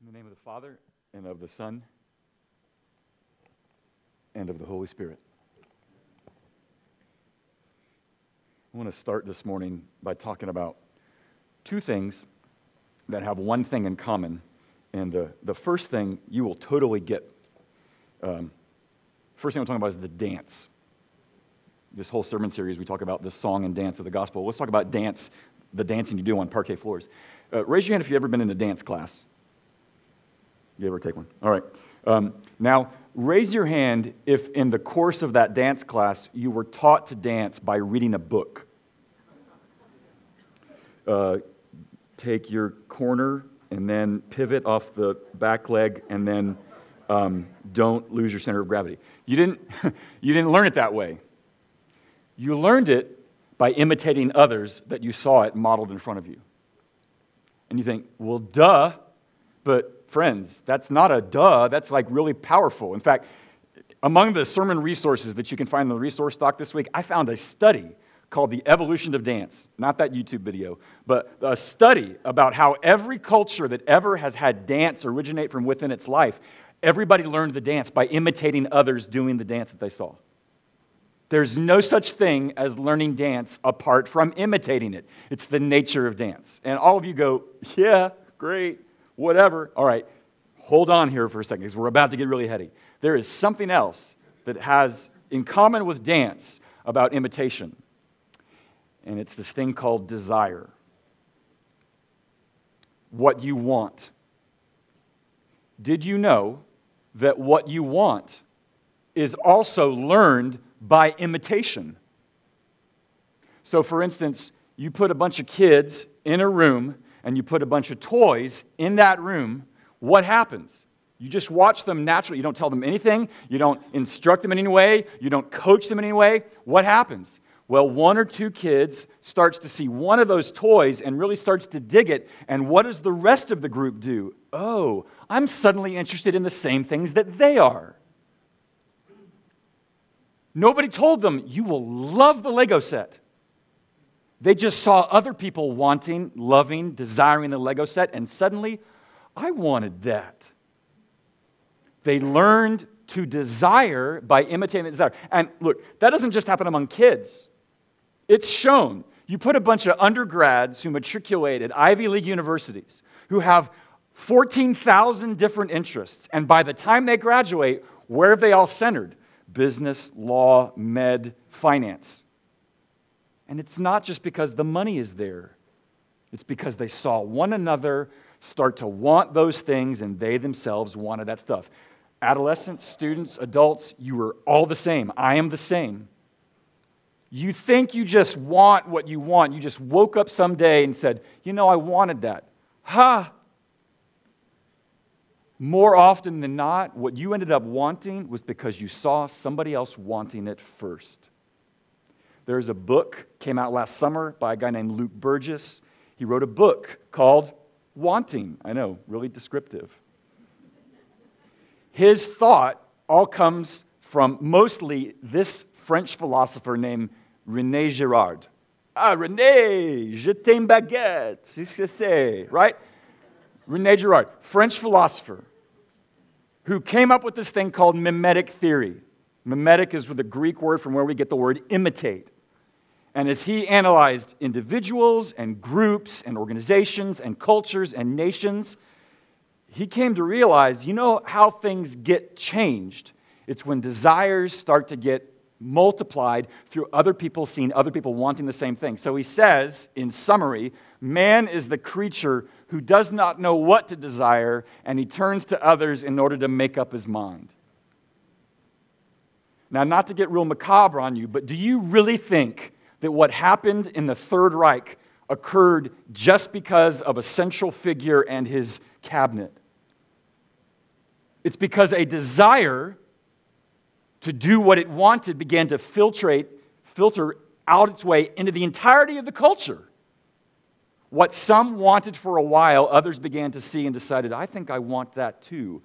In the name of the Father, and of the Son, and of the Holy Spirit. I want to start this morning by talking about two things that have one thing in common. And the, the first thing you will totally get. Um, first thing I'm talking about is the dance. This whole sermon series, we talk about the song and dance of the gospel. Let's talk about dance, the dancing you do on parquet floors. Uh, raise your hand if you've ever been in a dance class. You ever take one? All right. Um, now, raise your hand if in the course of that dance class you were taught to dance by reading a book. Uh, take your corner and then pivot off the back leg and then um, don't lose your center of gravity. You didn't, you didn't learn it that way. You learned it by imitating others that you saw it modeled in front of you. And you think, well, duh, but friends, that's not a duh, that's like really powerful. In fact, among the sermon resources that you can find in the resource doc this week, I found a study called The Evolution of Dance. Not that YouTube video, but a study about how every culture that ever has had dance originate from within its life, everybody learned the dance by imitating others doing the dance that they saw. There's no such thing as learning dance apart from imitating it. It's the nature of dance. And all of you go, yeah, great whatever. All right, hold on here for a second because we're about to get really heady. There is something else that has in common with dance about imitation, and it's this thing called desire. What you want. Did you know that what you want is also learned by imitation? So, for instance, you put a bunch of kids in a room and you put a bunch of toys in that room, what happens? You just watch them naturally. You don't tell them anything. You don't instruct them in any way. You don't coach them in any way. What happens? Well, one or two kids starts to see one of those toys and really starts to dig it. And what does the rest of the group do? Oh, I'm suddenly interested in the same things that they are. Nobody told them, you will love the Lego set. They just saw other people wanting, loving, desiring the Lego set, and suddenly, I wanted that. They learned to desire by imitating the desire. And look, that doesn't just happen among kids, it's shown. You put a bunch of undergrads who matriculated at Ivy League universities who have 14,000 different interests, and by the time they graduate, where have they all centered? Business, law, med, finance. And it's not just because the money is there, it's because they saw one another start to want those things and they themselves wanted that stuff. Adolescents, students, adults, you are all the same. I am the same. You think you just want what you want. You just woke up someday and said, You know, I wanted that. Ha! More often than not, what you ended up wanting was because you saw somebody else wanting it first. There's a book came out last summer by a guy named Luke Burgis. He wrote a book called Wanting. I know, really descriptive. His thought all comes from mostly this French philosopher named René Girard. Ah, René, je t'aime baguette. C'est ce right? René Girard, French philosopher, who came up with this thing called mimetic theory. Mimetic is the Greek word from where we get the word imitate. And as he analyzed individuals and groups and organizations and cultures and nations, he came to realize you know how things get changed? It's when desires start to get multiplied through other people seeing other people wanting the same thing. So he says, in summary, man is the creature who does not know what to desire, and he turns to others in order to make up his mind. Now, not to get real macabre on you, but do you really think that what happened in the Third Reich occurred just because of a central figure and his cabinet. It's because a desire to do what it wanted began to filtrate, filter out its way into the entirety of the culture. What some wanted for a while, others began to see and decided, I think I want that too.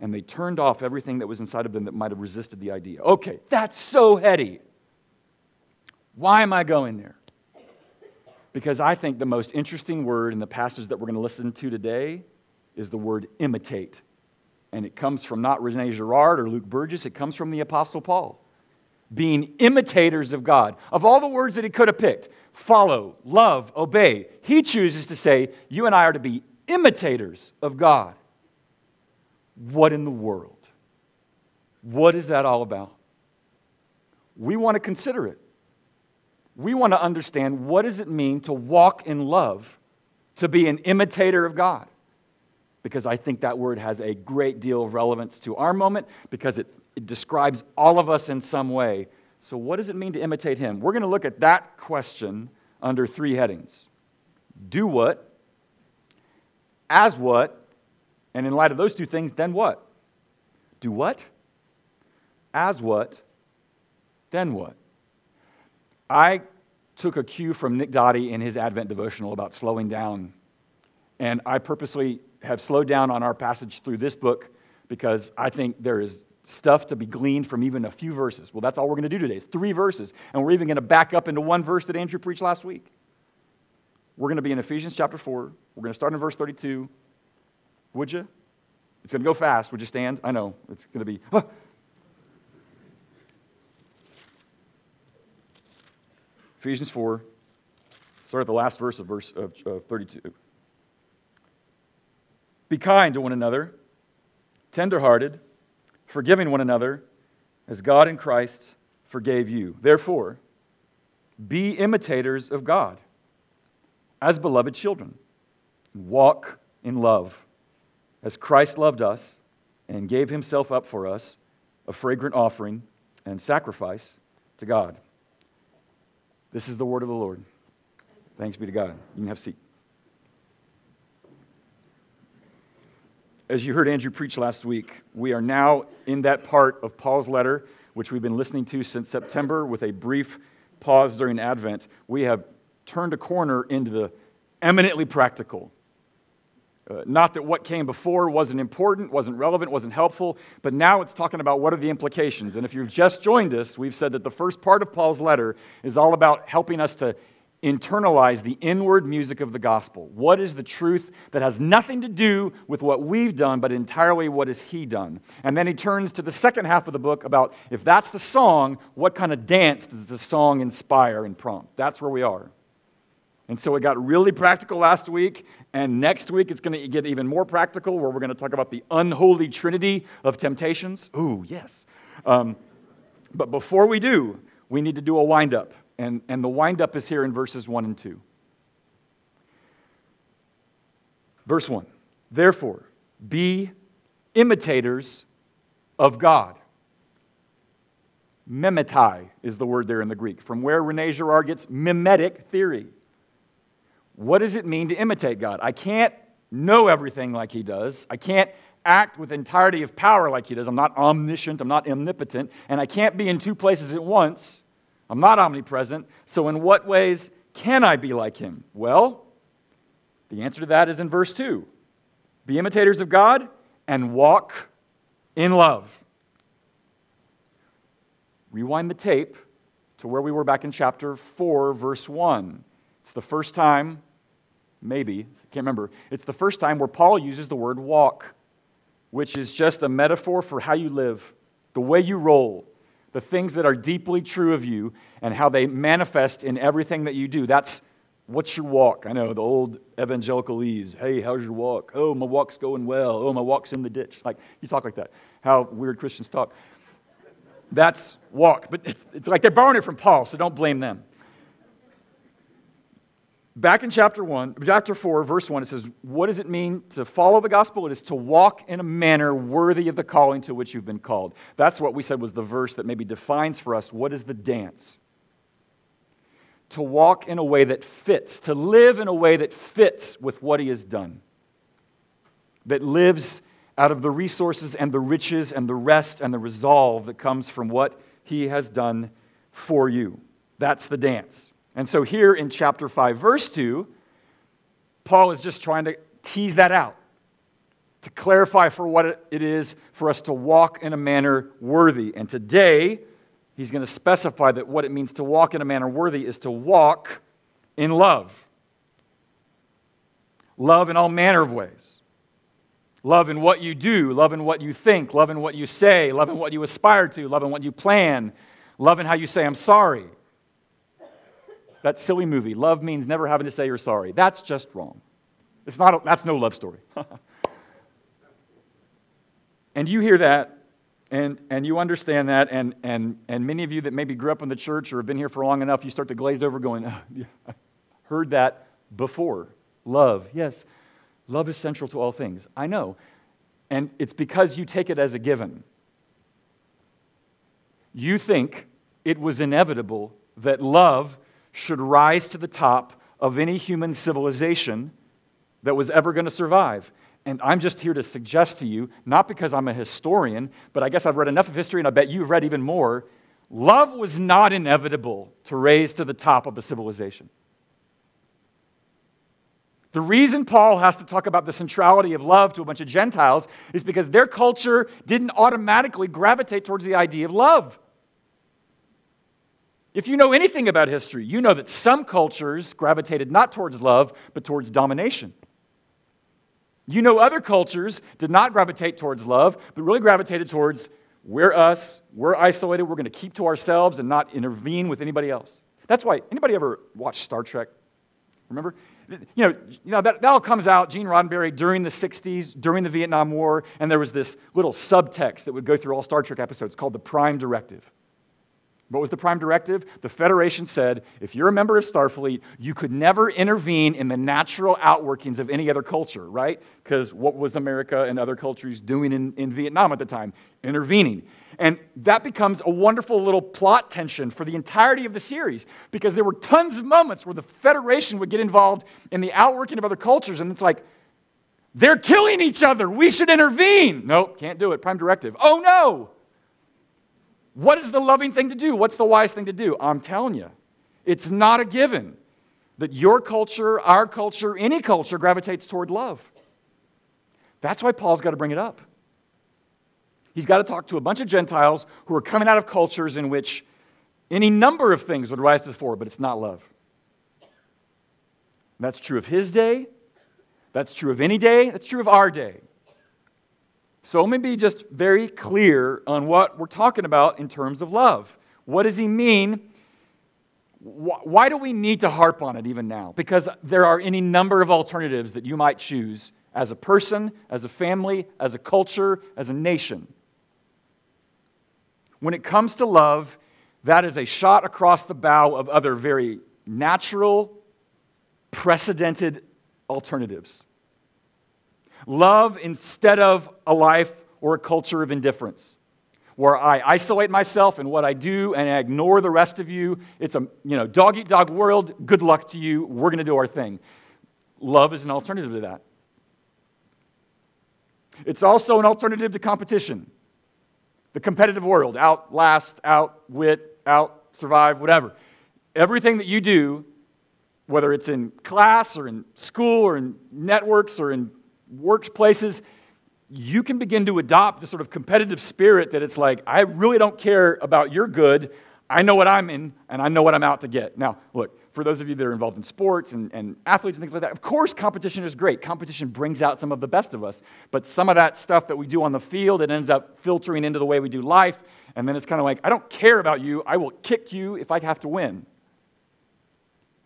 And they turned off everything that was inside of them that might have resisted the idea. Okay, that's so heady. Why am I going there? Because I think the most interesting word in the passage that we're going to listen to today is the word imitate. And it comes from not Rene Girard or Luke Burgis, it comes from the Apostle Paul. Being imitators of God. Of all the words that he could have picked, follow, love, obey, he chooses to say, You and I are to be imitators of God. What in the world? What is that all about? We want to consider it. We want to understand what does it mean to walk in love, to be an imitator of God? Because I think that word has a great deal of relevance to our moment because it, it describes all of us in some way. So, what does it mean to imitate Him? We're going to look at that question under three headings Do what? As what? And in light of those two things, then what? Do what? As what? Then what? I took a cue from Nick Dottie in his Advent devotional about slowing down. And I purposely have slowed down on our passage through this book because I think there is stuff to be gleaned from even a few verses. Well, that's all we're going to do today. It's three verses. And we're even going to back up into one verse that Andrew preached last week. We're going to be in Ephesians chapter 4. We're going to start in verse 32. Would you? It's going to go fast. Would you stand? I know. It's going to be. Ah. Ephesians 4. Start at the last verse of verse of, of 32. Be kind to one another, tenderhearted, forgiving one another, as God in Christ forgave you. Therefore, be imitators of God as beloved children. Walk in love as Christ loved us and gave himself up for us, a fragrant offering and sacrifice to God. This is the word of the Lord. Thanks be to God. You can have a seat. As you heard Andrew preach last week, we are now in that part of Paul's letter, which we've been listening to since September with a brief pause during Advent. We have turned a corner into the eminently practical. Uh, not that what came before wasn't important, wasn't relevant, wasn't helpful, but now it's talking about what are the implications. And if you've just joined us, we've said that the first part of Paul's letter is all about helping us to internalize the inward music of the gospel. What is the truth that has nothing to do with what we've done, but entirely what has he done? And then he turns to the second half of the book about if that's the song, what kind of dance does the song inspire and prompt? That's where we are. And so it got really practical last week, and next week it's going to get even more practical, where we're going to talk about the unholy trinity of temptations. Ooh, yes. Um, but before we do, we need to do a wind up. And, and the windup is here in verses 1 and 2. Verse 1 Therefore, be imitators of God. Mimetai is the word there in the Greek, from where Rene Girard gets mimetic theory. What does it mean to imitate God? I can't know everything like he does. I can't act with entirety of power like he does. I'm not omniscient, I'm not omnipotent, and I can't be in two places at once. I'm not omnipresent. So, in what ways can I be like him? Well, the answer to that is in verse 2 Be imitators of God and walk in love. Rewind the tape to where we were back in chapter 4, verse 1. It's the first time, maybe, I can't remember, it's the first time where Paul uses the word walk, which is just a metaphor for how you live, the way you roll, the things that are deeply true of you and how they manifest in everything that you do. That's what's your walk? I know the old evangelicalese. Hey, how's your walk? Oh, my walk's going well. Oh, my walk's in the ditch. Like, you talk like that. How weird Christians talk. That's walk. But it's, it's like they're borrowing it from Paul, so don't blame them. Back in chapter 1, chapter 4, verse 1, it says, What does it mean to follow the gospel? It is to walk in a manner worthy of the calling to which you've been called. That's what we said was the verse that maybe defines for us what is the dance. To walk in a way that fits, to live in a way that fits with what he has done, that lives out of the resources and the riches and the rest and the resolve that comes from what he has done for you. That's the dance. And so here in chapter 5, verse 2, Paul is just trying to tease that out, to clarify for what it is for us to walk in a manner worthy. And today, he's going to specify that what it means to walk in a manner worthy is to walk in love. Love in all manner of ways. Love in what you do, love in what you think, love in what you say, love in what you aspire to, love in what you plan, love in how you say, I'm sorry. That silly movie, love means never having to say you're sorry. That's just wrong. It's not a, that's no love story. and you hear that, and, and you understand that, and, and, and many of you that maybe grew up in the church or have been here for long enough, you start to glaze over going, oh, yeah, I heard that before. Love, yes, love is central to all things. I know. And it's because you take it as a given. You think it was inevitable that love should rise to the top of any human civilization that was ever going to survive. And I'm just here to suggest to you, not because I'm a historian, but I guess I've read enough of history and I bet you've read even more. Love was not inevitable to raise to the top of a civilization. The reason Paul has to talk about the centrality of love to a bunch of Gentiles is because their culture didn't automatically gravitate towards the idea of love. If you know anything about history, you know that some cultures gravitated not towards love, but towards domination. You know other cultures did not gravitate towards love, but really gravitated towards we're us, we're isolated, we're going to keep to ourselves and not intervene with anybody else. That's why, anybody ever watched Star Trek? Remember? You know, you know that, that all comes out, Gene Roddenberry, during the 60s, during the Vietnam War, and there was this little subtext that would go through all Star Trek episodes called the Prime Directive. What was the prime directive? The Federation said if you're a member of Starfleet, you could never intervene in the natural outworkings of any other culture, right? Because what was America and other countries doing in, in Vietnam at the time? Intervening. And that becomes a wonderful little plot tension for the entirety of the series because there were tons of moments where the Federation would get involved in the outworking of other cultures, and it's like, they're killing each other. We should intervene. Nope, can't do it. Prime directive. Oh no. What is the loving thing to do? What's the wise thing to do? I'm telling you, it's not a given that your culture, our culture, any culture gravitates toward love. That's why Paul's got to bring it up. He's got to talk to a bunch of Gentiles who are coming out of cultures in which any number of things would rise to the fore, but it's not love. That's true of his day. That's true of any day. That's true of our day. So let me be just very clear on what we're talking about in terms of love. What does he mean? Why do we need to harp on it even now? Because there are any number of alternatives that you might choose as a person, as a family, as a culture, as a nation. When it comes to love, that is a shot across the bow of other very natural, precedented alternatives. Love instead of a life or a culture of indifference where I isolate myself in what I do and I ignore the rest of you. It's a you know, dog eat dog world. Good luck to you. We're going to do our thing. Love is an alternative to that. It's also an alternative to competition. The competitive world, outlast, outwit, out survive, whatever. Everything that you do, whether it's in class or in school or in networks or in workplaces, you can begin to adopt the sort of competitive spirit that it's like, I really don't care about your good. I know what I'm in, and I know what I'm out to get. Now, look, for those of you that are involved in sports and, and athletes and things like that, of course, competition is great. Competition brings out some of the best of us. But some of that stuff that we do on the field, it ends up filtering into the way we do life. And then it's kind of like, I don't care about you. I will kick you if I have to win.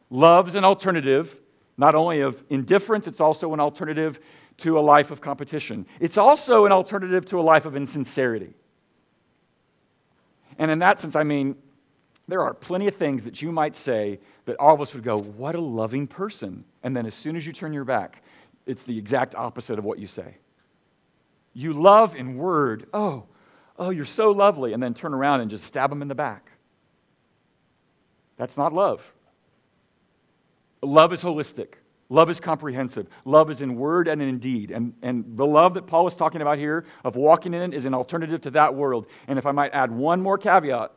Love's an alternative, not only of indifference, it's also an alternative to a life of competition. It's also an alternative to a life of insincerity. And in that sense, I mean, there are plenty of things that you might say that all of us would go, What a loving person. And then as soon as you turn your back, it's the exact opposite of what you say. You love in word, oh, oh, you're so lovely, and then turn around and just stab them in the back. That's not love. Love is holistic. Love is comprehensive. Love is in word and in deed. And, and the love that Paul is talking about here of walking in it is an alternative to that world. And if I might add one more caveat,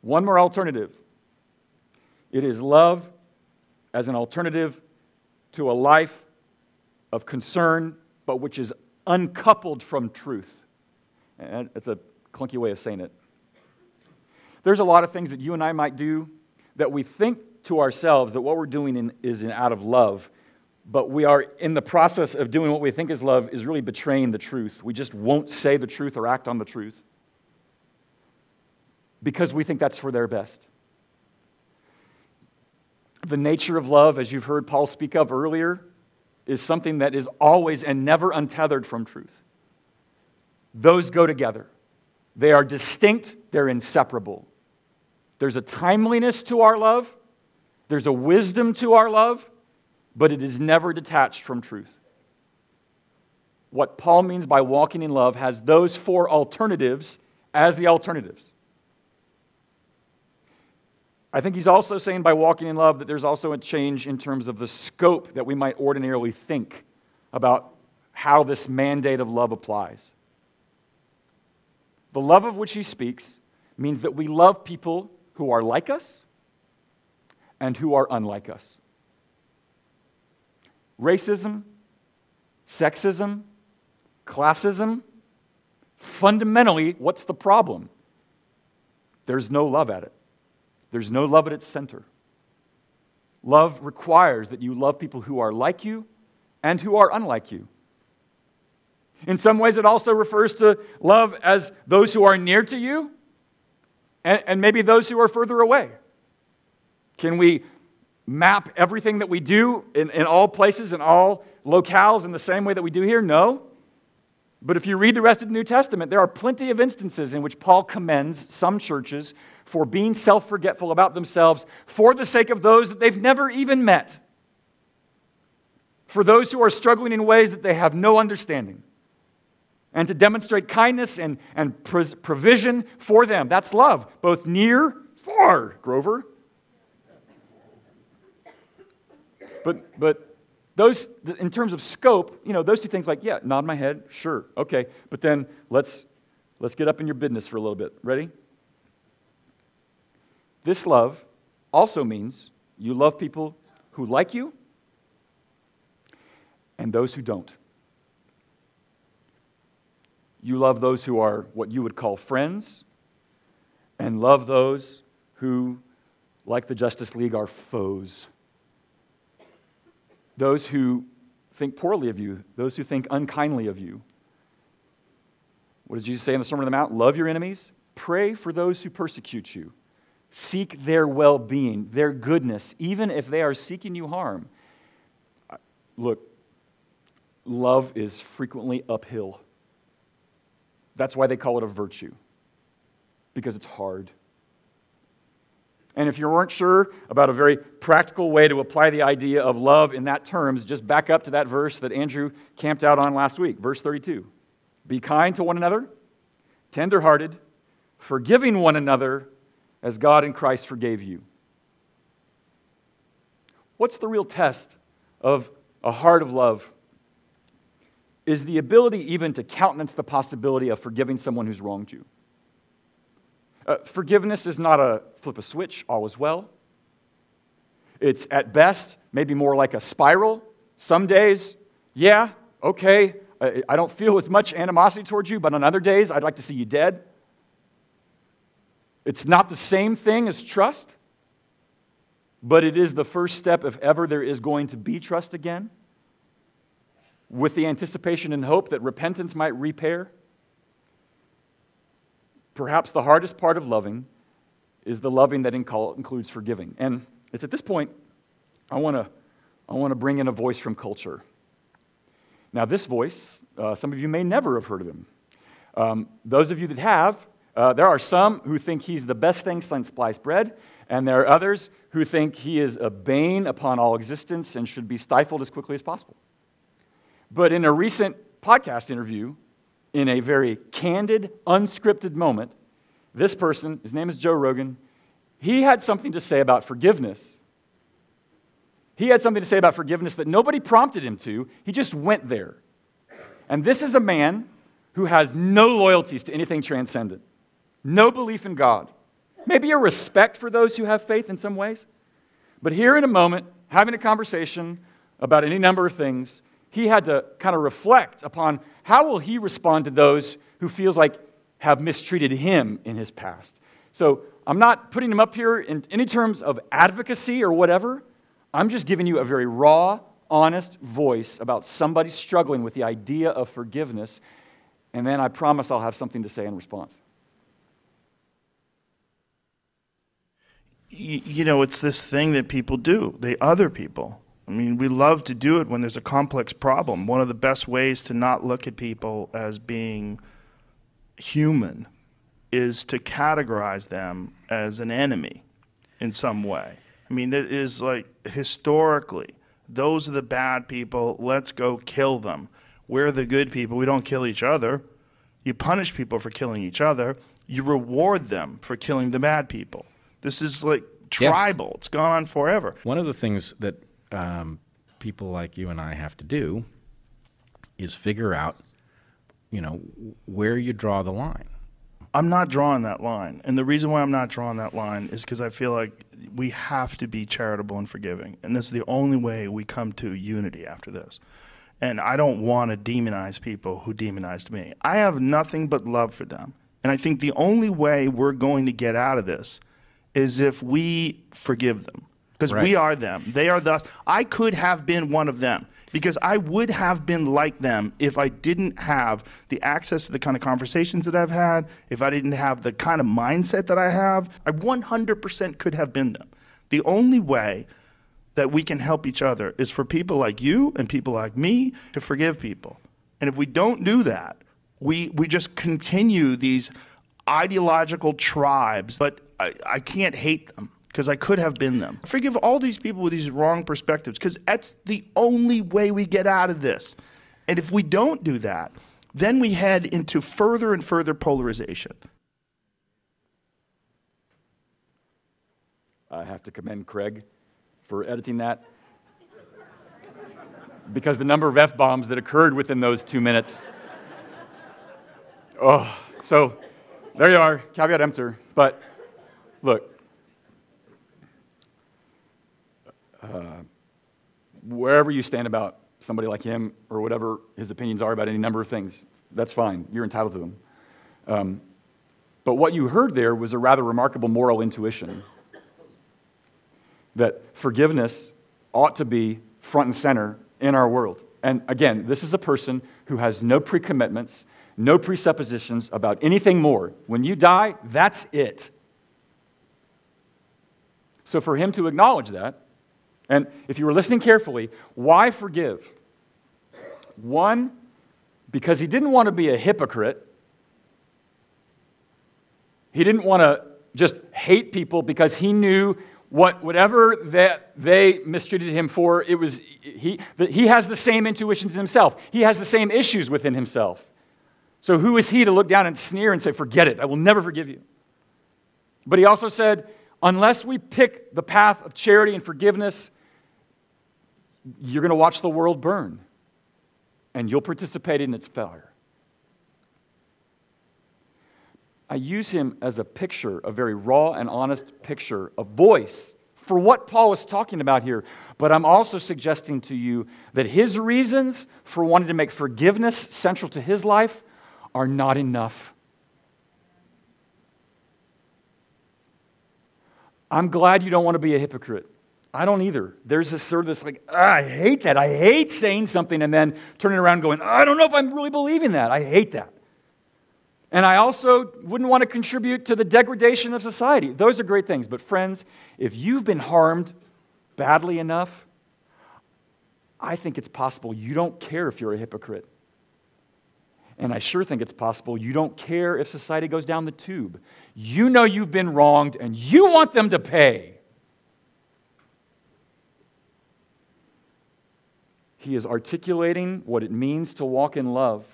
one more alternative, it is love as an alternative to a life of concern, but which is uncoupled from truth. And it's a clunky way of saying it. There's a lot of things that you and I might do that we think to ourselves that what we're doing in, is in, out of love, but we are in the process of doing what we think is love is really betraying the truth. We just won't say the truth or act on the truth because we think that's for their best. The nature of love, as you've heard Paul speak of earlier, is something that is always and never untethered from truth. Those go together. They are distinct, they're inseparable. There's a timeliness to our love, there's a wisdom to our love, but it is never detached from truth. What Paul means by walking in love has those four alternatives as the alternatives. I think he's also saying by walking in love that there's also a change in terms of the scope that we might ordinarily think about how this mandate of love applies. The love of which he speaks means that we love people who are like us and who are unlike us. Racism, sexism, classism, fundamentally, what's the problem? There's no love at it. There's no love at its center. Love requires that you love people who are like you and who are unlike you. In some ways, it also refers to love as those who are near to you and, and maybe those who are further away. Can we map everything that we do in, in all places and all locales in the same way that we do here? No. But if you read the rest of the New Testament, there are plenty of instances in which Paul commends some churches for being self forgetful about themselves for the sake of those that they've never even met, for those who are struggling in ways that they have no understanding, and to demonstrate kindness and, and provision for them. That's love, both near, far, Grover. But, but those, in terms of scope, you know, those two things like, yeah, nod my head, sure, okay. But then let's, let's get up in your business for a little bit. Ready? This love also means you love people who like you and those who don't. You love those who are what you would call friends, and love those who, like the Justice League, are foes. Those who think poorly of you, those who think unkindly of you. What does Jesus say in the Sermon on the Mount? Love your enemies, pray for those who persecute you. Seek their well being, their goodness, even if they are seeking you harm. Look, love is frequently uphill. That's why they call it a virtue, because it's hard. And if you weren't sure about a very practical way to apply the idea of love in that terms, just back up to that verse that Andrew camped out on last week, verse 32. Be kind to one another, tenderhearted, forgiving one another as God in Christ forgave you. What's the real test of a heart of love? Is the ability even to countenance the possibility of forgiving someone who's wronged you. Uh, forgiveness is not a flip a switch, all is well. It's at best maybe more like a spiral. Some days, yeah, okay, I, I don't feel as much animosity towards you, but on other days, I'd like to see you dead. It's not the same thing as trust, but it is the first step if ever there is going to be trust again, with the anticipation and hope that repentance might repair. Perhaps the hardest part of loving is the loving that includes forgiving. And it's at this point I want to I want to bring in a voice from culture. Now, this voice, uh, some of you may never have heard of him. Um, those of you that have, uh, there are some who think he's the best thing since sliced bread, and there are others who think he is a bane upon all existence and should be stifled as quickly as possible. But in a recent podcast interview, in a very candid, unscripted moment, this person, his name is Joe Rogan, he had something to say about forgiveness. He had something to say about forgiveness that nobody prompted him to. He just went there. And this is a man who has no loyalties to anything transcendent no belief in God, maybe a respect for those who have faith in some ways. But here in a moment, having a conversation about any number of things, he had to kind of reflect upon how will he respond to those who feels like have mistreated him in his past. So I'm not putting him up here in any terms of advocacy or whatever. I'm just giving you a very raw, honest voice about somebody struggling with the idea of forgiveness, and then I promise I'll have something to say in response. You know, it's this thing that people do, they other people. I mean, we love to do it when there's a complex problem. One of the best ways to not look at people as being human is to categorize them as an enemy in some way. I mean, it is like historically, those are the bad people, let's go kill them. We're the good people, we don't kill each other. You punish people for killing each other, you reward them for killing the bad people. This is like tribal, yeah. it's gone on forever. One of the things that um, people like you and I have to do is figure out, you know, where you draw the line. I'm not drawing that line. And the reason why I'm not drawing that line is because I feel like we have to be charitable and forgiving. And this is the only way we come to unity after this. And I don't want to demonize people who demonized me. I have nothing but love for them. And I think the only way we're going to get out of this is if we forgive them. Because right. we are them. They are thus. I could have been one of them because I would have been like them if I didn't have the access to the kind of conversations that I've had, if I didn't have the kind of mindset that I have. I 100% could have been them. The only way that we can help each other is for people like you and people like me to forgive people. And if we don't do that, we, we just continue these ideological tribes, but I, I can't hate them because I could have been them. Forgive all these people with these wrong perspectives because that's the only way we get out of this. And if we don't do that, then we head into further and further polarization. I have to commend Craig for editing that because the number of F bombs that occurred within those two minutes. Oh, so there you are, caveat emptor. But look, uh, wherever you stand about somebody like him or whatever his opinions are about any number of things, that's fine. You're entitled to them. Um, but what you heard there was a rather remarkable moral intuition that forgiveness ought to be front and center in our world. And again, this is a person who has no pre commitments, no presuppositions about anything more. When you die, that's it. So for him to acknowledge that, and if you were listening carefully, why forgive? One, because he didn't want to be a hypocrite. He didn't want to just hate people because he knew what, whatever that they mistreated him for, it was, he, he has the same intuitions himself. He has the same issues within himself. So who is he to look down and sneer and say, forget it, I will never forgive you? But he also said, unless we pick the path of charity and forgiveness, you're going to watch the world burn and you'll participate in its failure. I use him as a picture, a very raw and honest picture of voice for what Paul is talking about here. But I'm also suggesting to you that his reasons for wanting to make forgiveness central to his life are not enough. I'm glad you don't want to be a hypocrite. I don't either. There's this sort of this like, ah, I hate that. I hate saying something and then turning around going, I don't know if I'm really believing that. I hate that. And I also wouldn't want to contribute to the degradation of society. Those are great things. But, friends, if you've been harmed badly enough, I think it's possible you don't care if you're a hypocrite. And I sure think it's possible you don't care if society goes down the tube. You know you've been wronged and you want them to pay. He is articulating what it means to walk in love,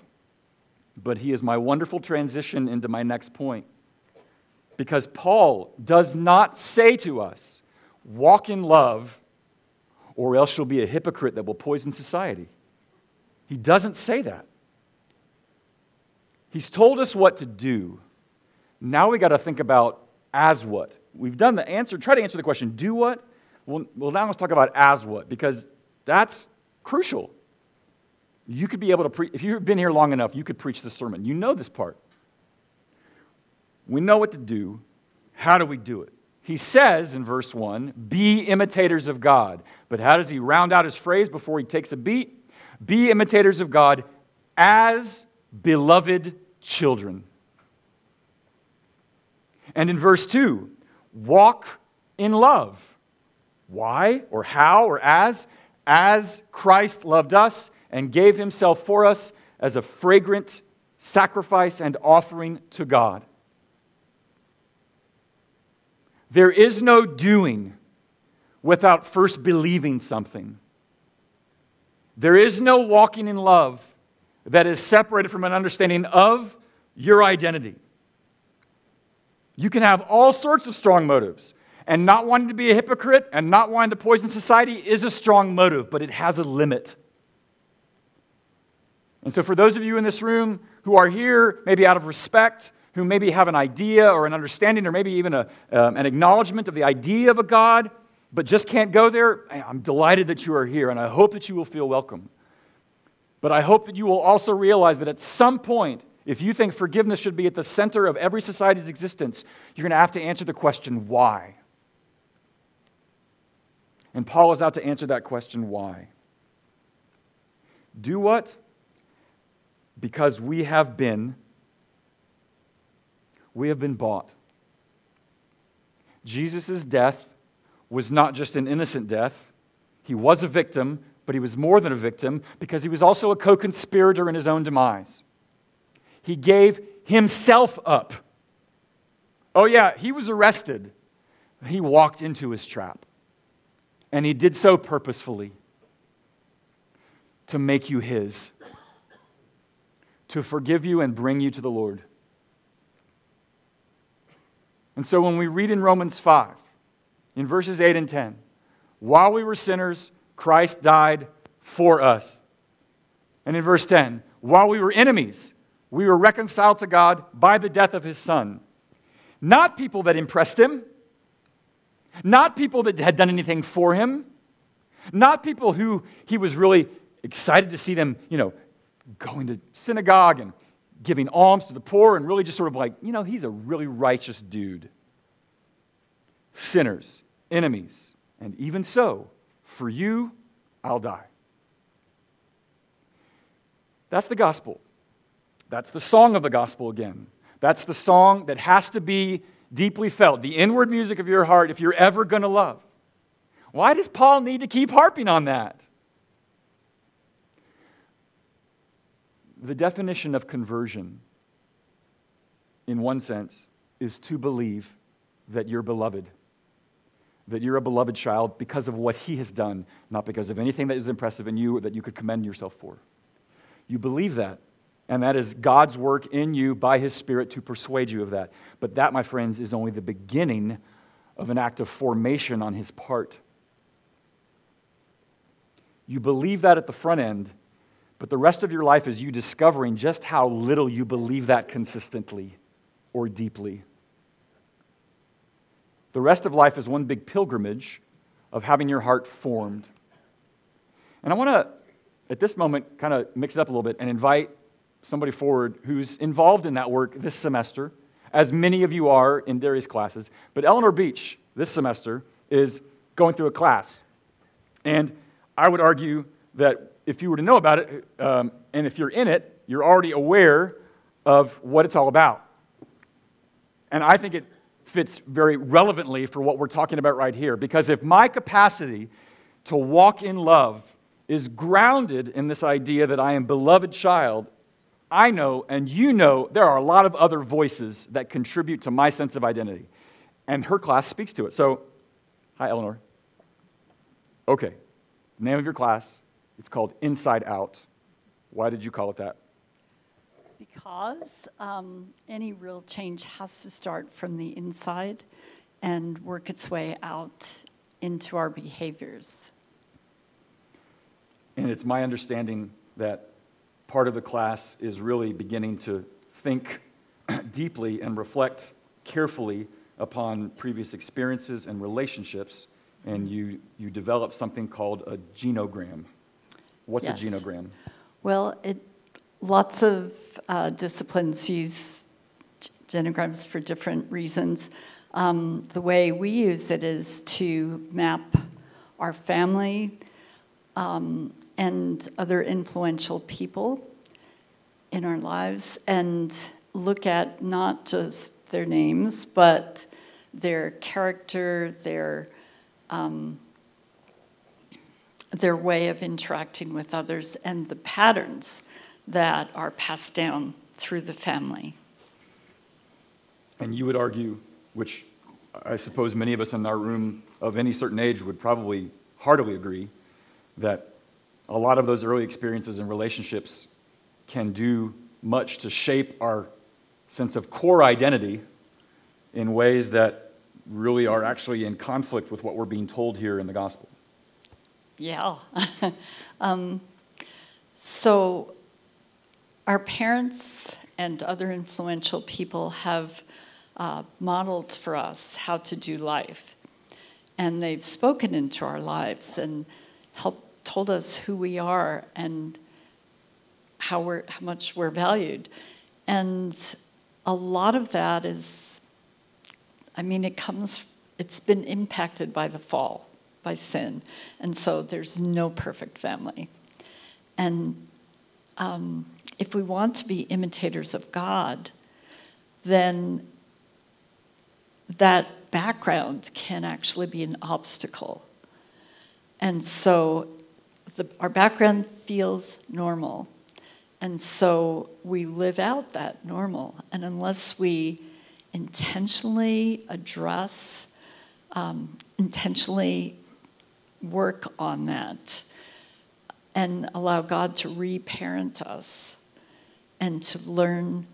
but he is my wonderful transition into my next point. Because Paul does not say to us, walk in love, or else you'll be a hypocrite that will poison society. He doesn't say that. He's told us what to do. Now we got to think about as what. We've done the answer, try to answer the question, do what? Well, well, now let's talk about as what, because that's crucial. You could be able to preach, if you've been here long enough, you could preach this sermon. You know this part. We know what to do. How do we do it? he says in verse 1 be imitators of God. But how does he round out his phrase before he takes a beat? Be imitators of God as beloved children. And in verse 2, walk in love. Why or how or as? As Christ loved us and gave himself for us as a fragrant sacrifice and offering to God. There is no doing without first believing something. There is no walking in love that is separated from an understanding of your identity. You can have all sorts of strong motives, and not wanting to be a hypocrite and not wanting to poison society is a strong motive, but it has a limit. And so, for those of you in this room who are here, maybe out of respect, who maybe have an idea or an understanding or maybe even a, um, an acknowledgement of the idea of a God, but just can't go there, I'm delighted that you are here, and I hope that you will feel welcome. But I hope that you will also realize that at some point, if you think forgiveness should be at the center of every society's existence, you're going to have to answer the question, why? And Paul is out to answer that question, why? Do what? Because we have been we have been bought. Jesus' death was not just an innocent death. He was a victim, but he was more than a victim because he was also a co conspirator in his own demise. He gave himself up. Oh, yeah, he was arrested. He walked into his trap. And he did so purposefully to make you his, to forgive you and bring you to the Lord. And so when we read in Romans 5, in verses 8 and 10, while we were sinners, Christ died for us. And in verse 10, while we were enemies, we were reconciled to God by the death of his son. Not people that impressed him, not people that had done anything for him, not people who he was really excited to see them, you know, going to synagogue and giving alms to the poor and really just sort of like, you know, he's a really righteous dude. Sinners, enemies, and even so, for you, I'll die. That's the gospel. That's the song of the gospel again. That's the song that has to be deeply felt, the inward music of your heart if you're ever going to love. Why does Paul need to keep harping on that? The definition of conversion, in one sense, is to believe that you're beloved, that you're a beloved child because of what he has done, not because of anything that is impressive in you that you could commend yourself for. You believe that, and that is God's work in you by his Spirit to persuade you of that. But that, my friends, is only the beginning of an act of formation on his part. You believe that at the front end but the rest of your life is you discovering just how little you believe that consistently or deeply. The rest of life is one big pilgrimage of having your heart formed. And I want to, at this moment, kind of mix it up a little bit and invite somebody forward who's involved in that work this semester, as many of you are in Darius classes. But Eleanor Beach, this semester, is going through a class. And I would argue that if you were to know about it, um, and if you're in it, you're already aware of what it's all about. And I think it fits very relevantly for what we're talking about right here. Because if my capacity to walk in love is grounded in this idea that I am beloved child, I know and you know there are a lot of other voices that contribute to my sense of identity. And her class speaks to it. So, hi, Eleanor. Okay, name of your class, it's called Inside Out. Why did you call it that? Because um, any real change has to start from the inside and work its way out into our behaviors. And it's my understanding that part of the class is really beginning to think deeply and reflect carefully upon previous experiences and relationships, and you, you develop something called a genogram. What's Yes. a genogram? Well, it, lots of uh, disciplines use genograms for different reasons. Um, the way we use it is to map our family um, and other influential people in our lives and look at not just their names, but their character, their um, their way of interacting with others, and the patterns that are passed down through the family. And you would argue, which I suppose many of us in our room of any certain age would probably heartily agree, that a lot of those early experiences and relationships can do much to shape our sense of core identity in ways that really are actually in conflict with what we're being told here in the gospel. Yeah. um, so, our parents and other influential people have uh, modeled for us how to do life. And they've spoken into our lives and helped told us who we are and how, we're, how much we're valued. And a lot of that is, I mean, it comes, it's been impacted by the fall, by sin. And so there's no perfect family. And um, if we want to be imitators of God, then that background can actually be an obstacle. And so the, our background feels normal. And so we live out that normal. And unless we intentionally address, um, intentionally work on that, and allow God to reparent us and to learn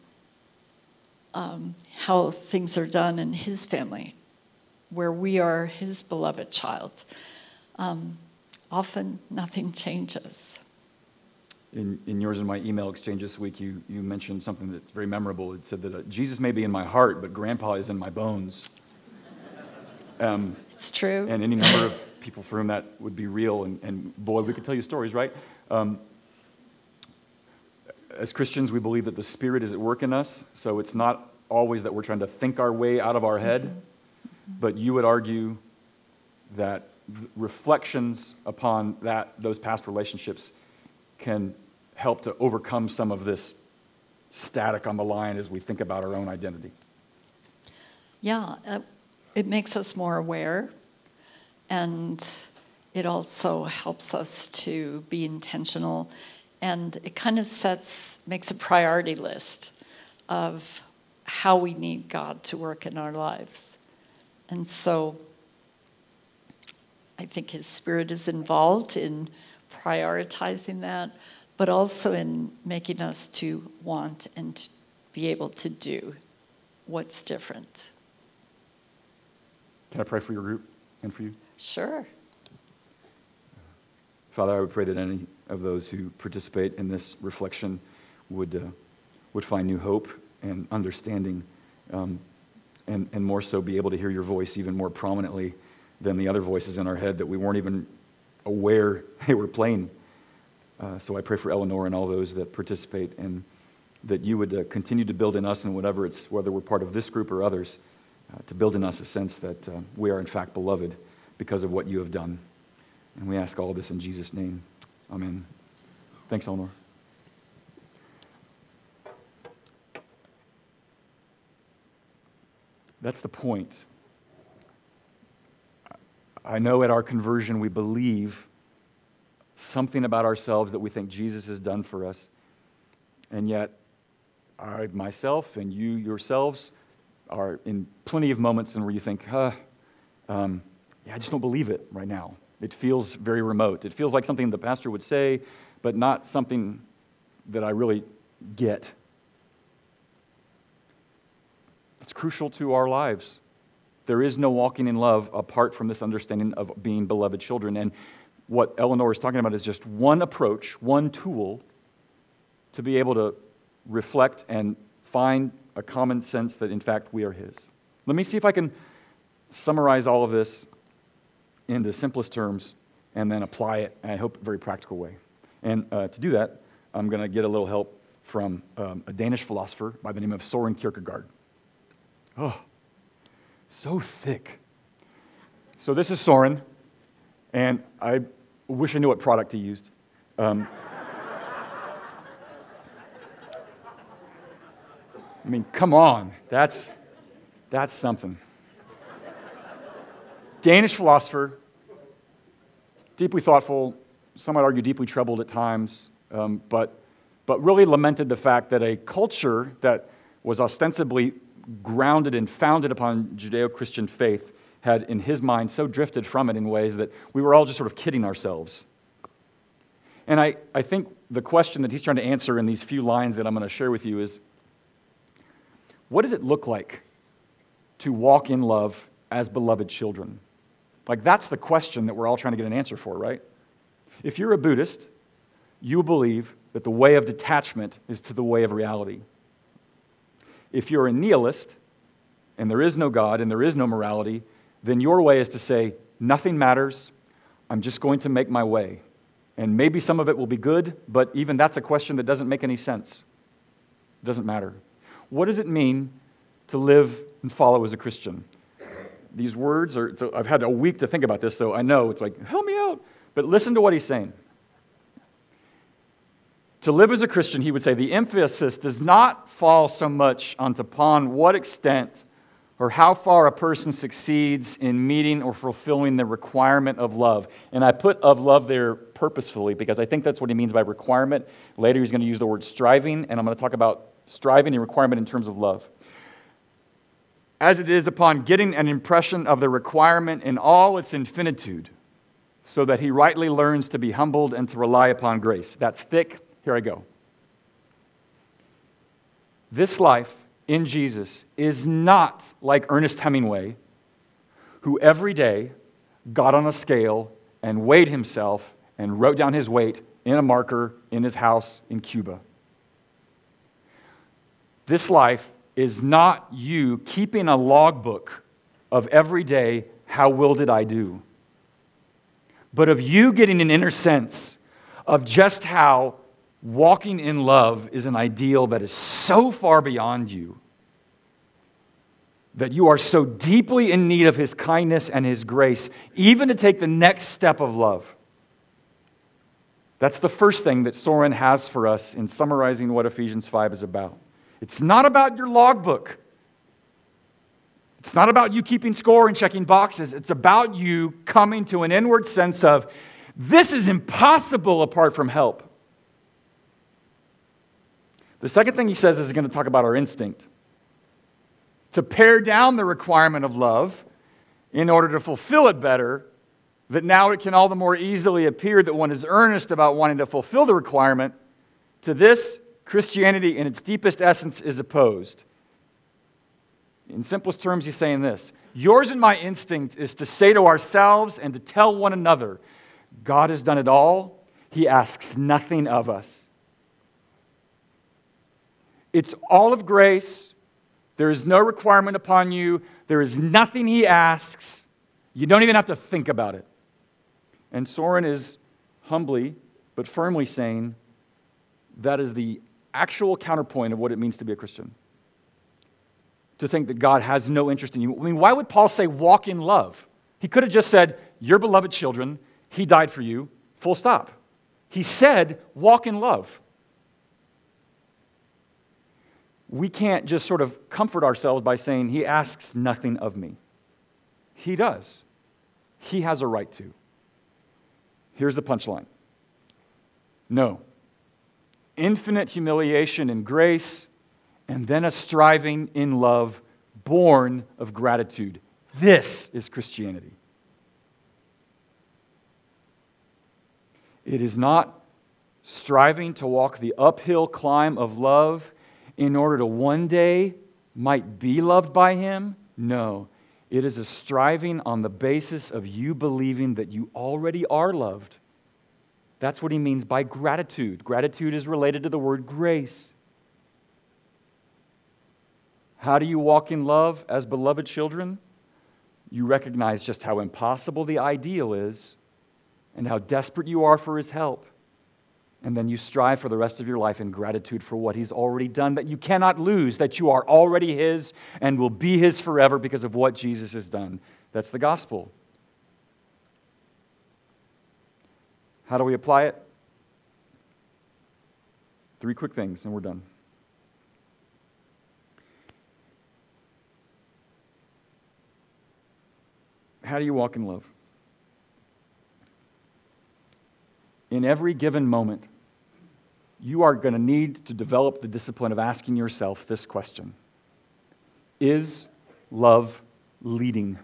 um, how things are done in His family, where we are His beloved child. Um, often nothing changes. In, in yours and my email exchange this week, you, you mentioned something that's very memorable. It said that uh, Jesus may be in my heart, but grandpa is in my bones. Um, it's true. And any number of people for whom that would be real. And, and boy, we could tell you stories, right? Um, as Christians, we believe that the Spirit is at work in us, so it's not always that we're trying to think our way out of our head, mm-hmm. but you would argue that reflections upon that, those past relationships can help to overcome some of this static on the line as we think about our own identity. Yeah, uh, it makes us more aware, and it also helps us to be intentional, and it kind of sets, makes a priority list of how we need God to work in our lives. And so I think his spirit is involved in prioritizing that, but also in making us to want and to be able to do what's different. Can I pray for your group and for you? Sure. Father, I would pray that any of those who participate in this reflection would, uh, would find new hope and understanding, um, and, and more so be able to hear your voice even more prominently than the other voices in our head that we weren't even aware they were playing. Uh, so I pray for Eleanor and all those that participate, and that you would uh, continue to build in us, and whatever it's, whether we're part of this group or others, uh, to build in us a sense that uh, we are in fact beloved because of what you have done. And we ask all this in Jesus' name. Amen. Thanks, Eleanor. That's the point. I know at our conversion we believe something about ourselves that we think Jesus has done for us. And yet, I myself and you yourselves are in plenty of moments in where you think, huh, um, yeah, I just don't believe it right now. It feels very remote. It feels like something the pastor would say, but not something that I really get. It's crucial to our lives. There is no walking in love apart from this understanding of being beloved children. And what Eleanor is talking about is just one approach, one tool to be able to reflect and find a common sense that, in fact, we are His. Let me see if I can summarize all of this into simplest terms and then apply it, I hope, a very practical way. And uh, to do that, I'm going to get a little help from um, a Danish philosopher by the name of Soren Kierkegaard. Oh, So thick. So this is Soren, and I wish I knew what product he used. Um, I mean, come on, that's, that's something. Danish philosopher, deeply thoughtful, some might argue deeply troubled at times, um, but, but really lamented the fact that a culture that was ostensibly grounded and founded upon Judeo Christian faith had, in his mind, so drifted from it in ways that we were all just sort of kidding ourselves. And I, I think the question that he's trying to answer in these few lines that I'm going to share with you is what does it look like to walk in love as beloved children? Like, that's the question that we're all trying to get an answer for, right? If you're a Buddhist, you believe that the way of detachment is to the way of reality. If you're a nihilist, and there is no God and there is no morality, then your way is to say, nothing matters, I'm just going to make my way. And maybe some of it will be good, but even that's a question that doesn't make any sense. It doesn't matter. What does it mean to live and follow as a Christian? These words are, so I've had a week to think about this, so I know it's like, help me out. But listen to what he's saying. To live as a Christian, he would say, the emphasis does not fall so much on upon what extent or how far a person succeeds in meeting or fulfilling the requirement of love. And I put of love there purposefully because I think that's what he means by requirement. Later, he's going to use the word striving, and I'm going to talk about striving and requirement in terms of love. As it is upon getting an impression of the requirement in all its infinitude, so that he rightly learns to be humbled and to rely upon grace. That's thick. Here I go. This life in Jesus is not like Ernest Hemingway, who every day got on a scale and weighed himself and wrote down his weight in a marker in his house in Cuba. This life is not you keeping a logbook of every day, how well did I do? But of you getting an inner sense of just how walking in love is an ideal that is so far beyond you that you are so deeply in need of his kindness and his grace, even to take the next step of love. That's the first thing that Soren has for us in summarizing what Ephesians 5 is about. It's not about your logbook. It's not about you keeping score and checking boxes. It's about you coming to an inward sense of, this is impossible apart from help. The second thing he says is going to talk about our instinct. To pare down the requirement of love in order to fulfill it better, that now it can all the more easily appear that one is earnest about wanting to fulfill the requirement. To this, Christianity, in its deepest essence, is opposed. In simplest terms, he's saying this Yours and my instinct is to say to ourselves and to tell one another, God has done it all. He asks nothing of us. It's all of grace. There is no requirement upon you. There is nothing he asks. You don't even have to think about it. And Soren is humbly but firmly saying that is the actual counterpoint of what it means to be a Christian. To think that God has no interest in you. I mean, why would Paul say walk in love? He could have just said, Your beloved children, he died for you, full stop. He said, walk in love. We can't just sort of comfort ourselves by saying, He asks nothing of me. He does. He has a right to. Here's the punchline no infinite humiliation and grace, and then a striving in love born of gratitude. This is Christianity. It is not striving to walk the uphill climb of love in order to one day might be loved by Him. No, it is a striving on the basis of you believing that you already are loved that's what he means by gratitude. Gratitude is related to the word grace. How do you walk in love as beloved children? You recognize just how impossible the ideal is and how desperate you are for his help. And then you strive for the rest of your life in gratitude for what He's already done, that you cannot lose, that you are already His and will be His forever because of what Jesus has done. That's the gospel. How do we apply it? Three quick things, and we're done. How do you walk in love? In every given moment, you are going to need to develop the discipline of asking yourself this question Is love leading?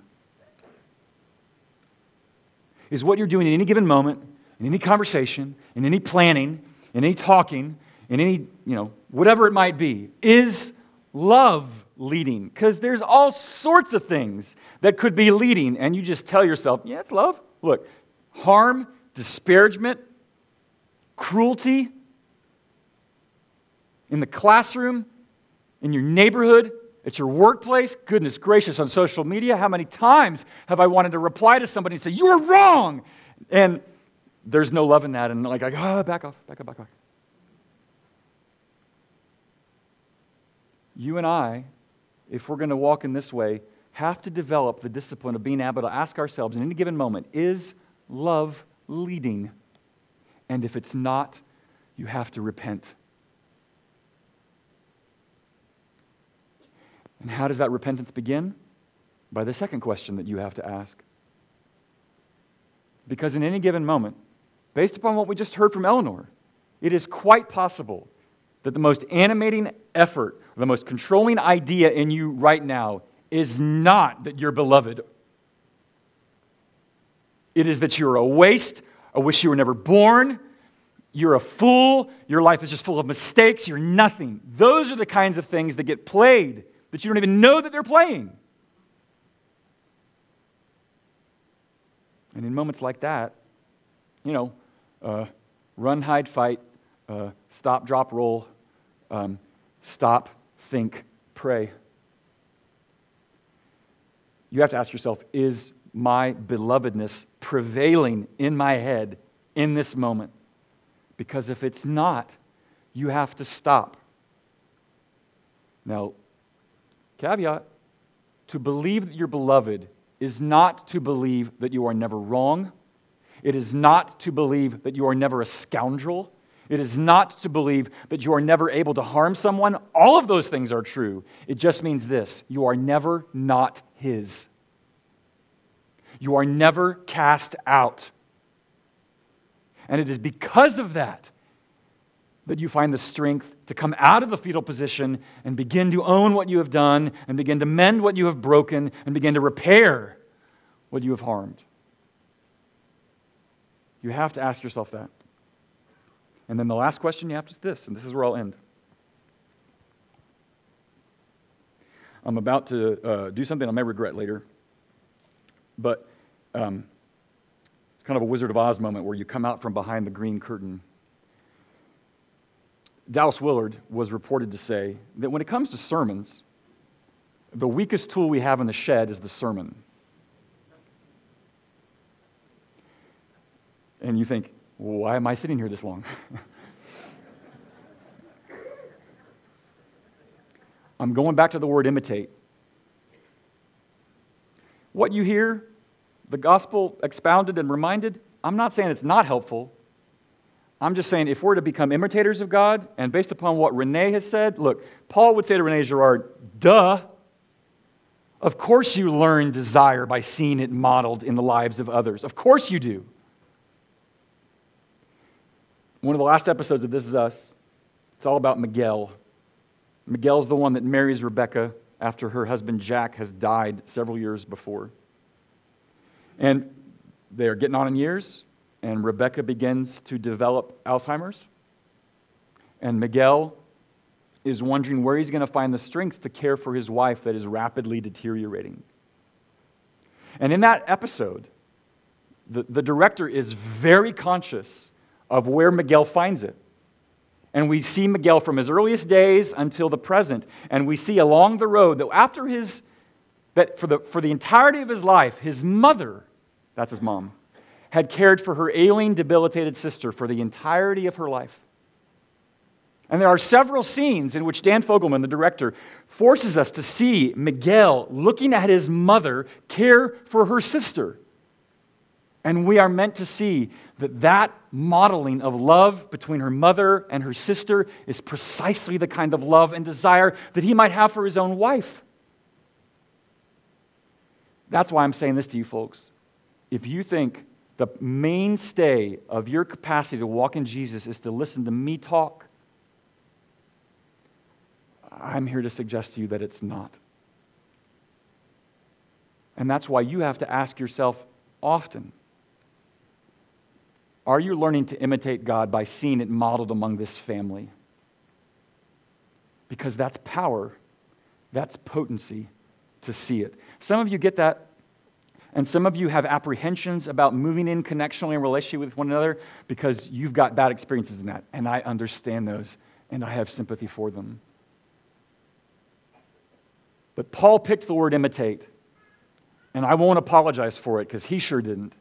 Is what you're doing in any given moment, in any conversation, in any planning, in any talking, in any, you know, whatever it might be, is love leading? Because there's all sorts of things that could be leading, and you just tell yourself, yeah, it's love. Look, harm, disparagement, cruelty in the classroom, in your neighborhood, at your workplace, goodness gracious, on social media, how many times have I wanted to reply to somebody and say, You are wrong? And there's no love in that. And like, ah, oh, back off, back off, back off. You and I, if we're going to walk in this way, have to develop the discipline of being able to ask ourselves in any given moment, is love leading? And if it's not, you have to repent. And how does that repentance begin? By the second question that you have to ask. Because in any given moment, based upon what we just heard from Eleanor, it is quite possible that the most animating effort, the most controlling idea in you right now is not that you're beloved. It is that you're a waste, a wish you were never born, you're a fool, your life is just full of mistakes, you're nothing. Those are the kinds of things that get played that you don't even know that they're playing. And in moments like that, you know, uh, run, hide, fight, uh, stop, drop, roll, um, stop, think, pray. You have to ask yourself is my belovedness prevailing in my head in this moment? Because if it's not, you have to stop. Now, Caveat to believe that you're beloved is not to believe that you are never wrong. It is not to believe that you are never a scoundrel. It is not to believe that you are never able to harm someone. All of those things are true. It just means this you are never not His. You are never cast out. And it is because of that that you find the strength to come out of the fetal position and begin to own what you have done and begin to mend what you have broken and begin to repair what you have harmed. You have to ask yourself that. And then the last question you have is this, and this is where I'll end. I'm about to uh, do something I may regret later, but um, it's kind of a Wizard of Oz moment where you come out from behind the green curtain Dallas Willard was reported to say that when it comes to sermons, the weakest tool we have in the shed is the sermon. And you think, why am I sitting here this long? I'm going back to the word imitate. What you hear, the gospel expounded and reminded, I'm not saying it's not helpful. I'm just saying, if we're to become imitators of God, and based upon what Renee has said, look, Paul would say to Renee Girard, duh. Of course you learn desire by seeing it modeled in the lives of others. Of course you do. One of the last episodes of This Is Us, it's all about Miguel. Miguel's the one that marries Rebecca after her husband Jack has died several years before. And they are getting on in years and Rebecca begins to develop Alzheimer's. And Miguel is wondering where he's going to find the strength to care for his wife that is rapidly deteriorating. And in that episode, the, the director is very conscious of where Miguel finds it. And we see Miguel from his earliest days until the present. And we see along the road that after his, that for the, for the entirety of his life, his mother, that's his mom, had cared for her ailing, debilitated sister for the entirety of her life. And there are several scenes in which Dan Fogelman, the director, forces us to see Miguel looking at his mother care for her sister. And we are meant to see that that modeling of love between her mother and her sister is precisely the kind of love and desire that he might have for his own wife. That's why I'm saying this to you folks. If you think the mainstay of your capacity to walk in Jesus is to listen to me talk, I'm here to suggest to you that it's not. And that's why you have to ask yourself often Are you learning to imitate God by seeing it modeled among this family? Because that's power, that's potency to see it. Some of you get that, and some of you have apprehensions about moving in connectionally and relationship with one another because you've got bad experiences in that. And I understand those, and I have sympathy for them. But Paul picked the word imitate, and I won't apologize for it because he sure didn't.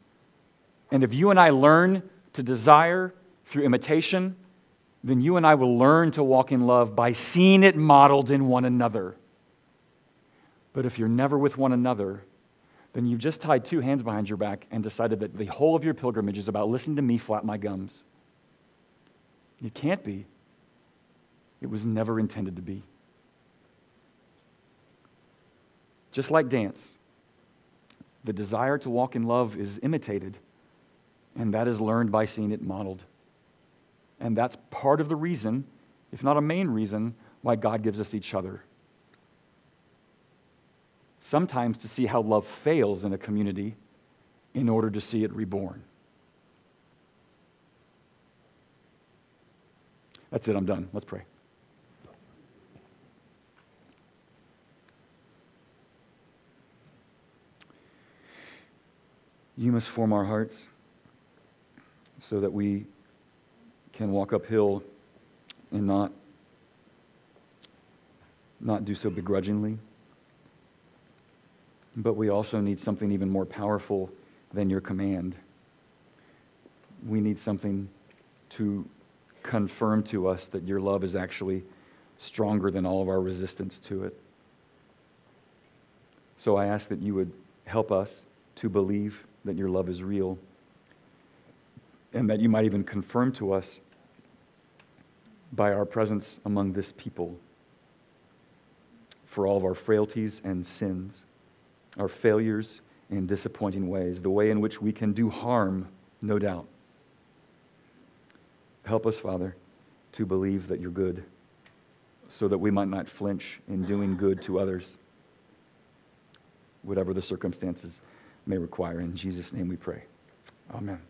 And if you and I learn to desire through imitation, then you and I will learn to walk in love by seeing it modeled in one another. But if you're never with one another, then you've just tied two hands behind your back and decided that the whole of your pilgrimage is about listening to me flap my gums. It can't be. It was never intended to be. Just like dance, the desire to walk in love is imitated, and that is learned by seeing it modeled. And that's part of the reason, if not a main reason, why God gives us each other. Sometimes to see how love fails in a community in order to see it reborn. That's it, I'm done. Let's pray. You must form our hearts so that we can walk uphill and not, not do so begrudgingly. But we also need something even more powerful than your command. We need something to confirm to us that your love is actually stronger than all of our resistance to it. So I ask that you would help us to believe that your love is real and that you might even confirm to us by our presence among this people for all of our frailties and sins, our failures and disappointing ways, the way in which we can do harm, no doubt. Help us, Father, to believe that you're good so that we might not flinch in doing good to others, whatever the circumstances may require. In Jesus' name we pray. Amen.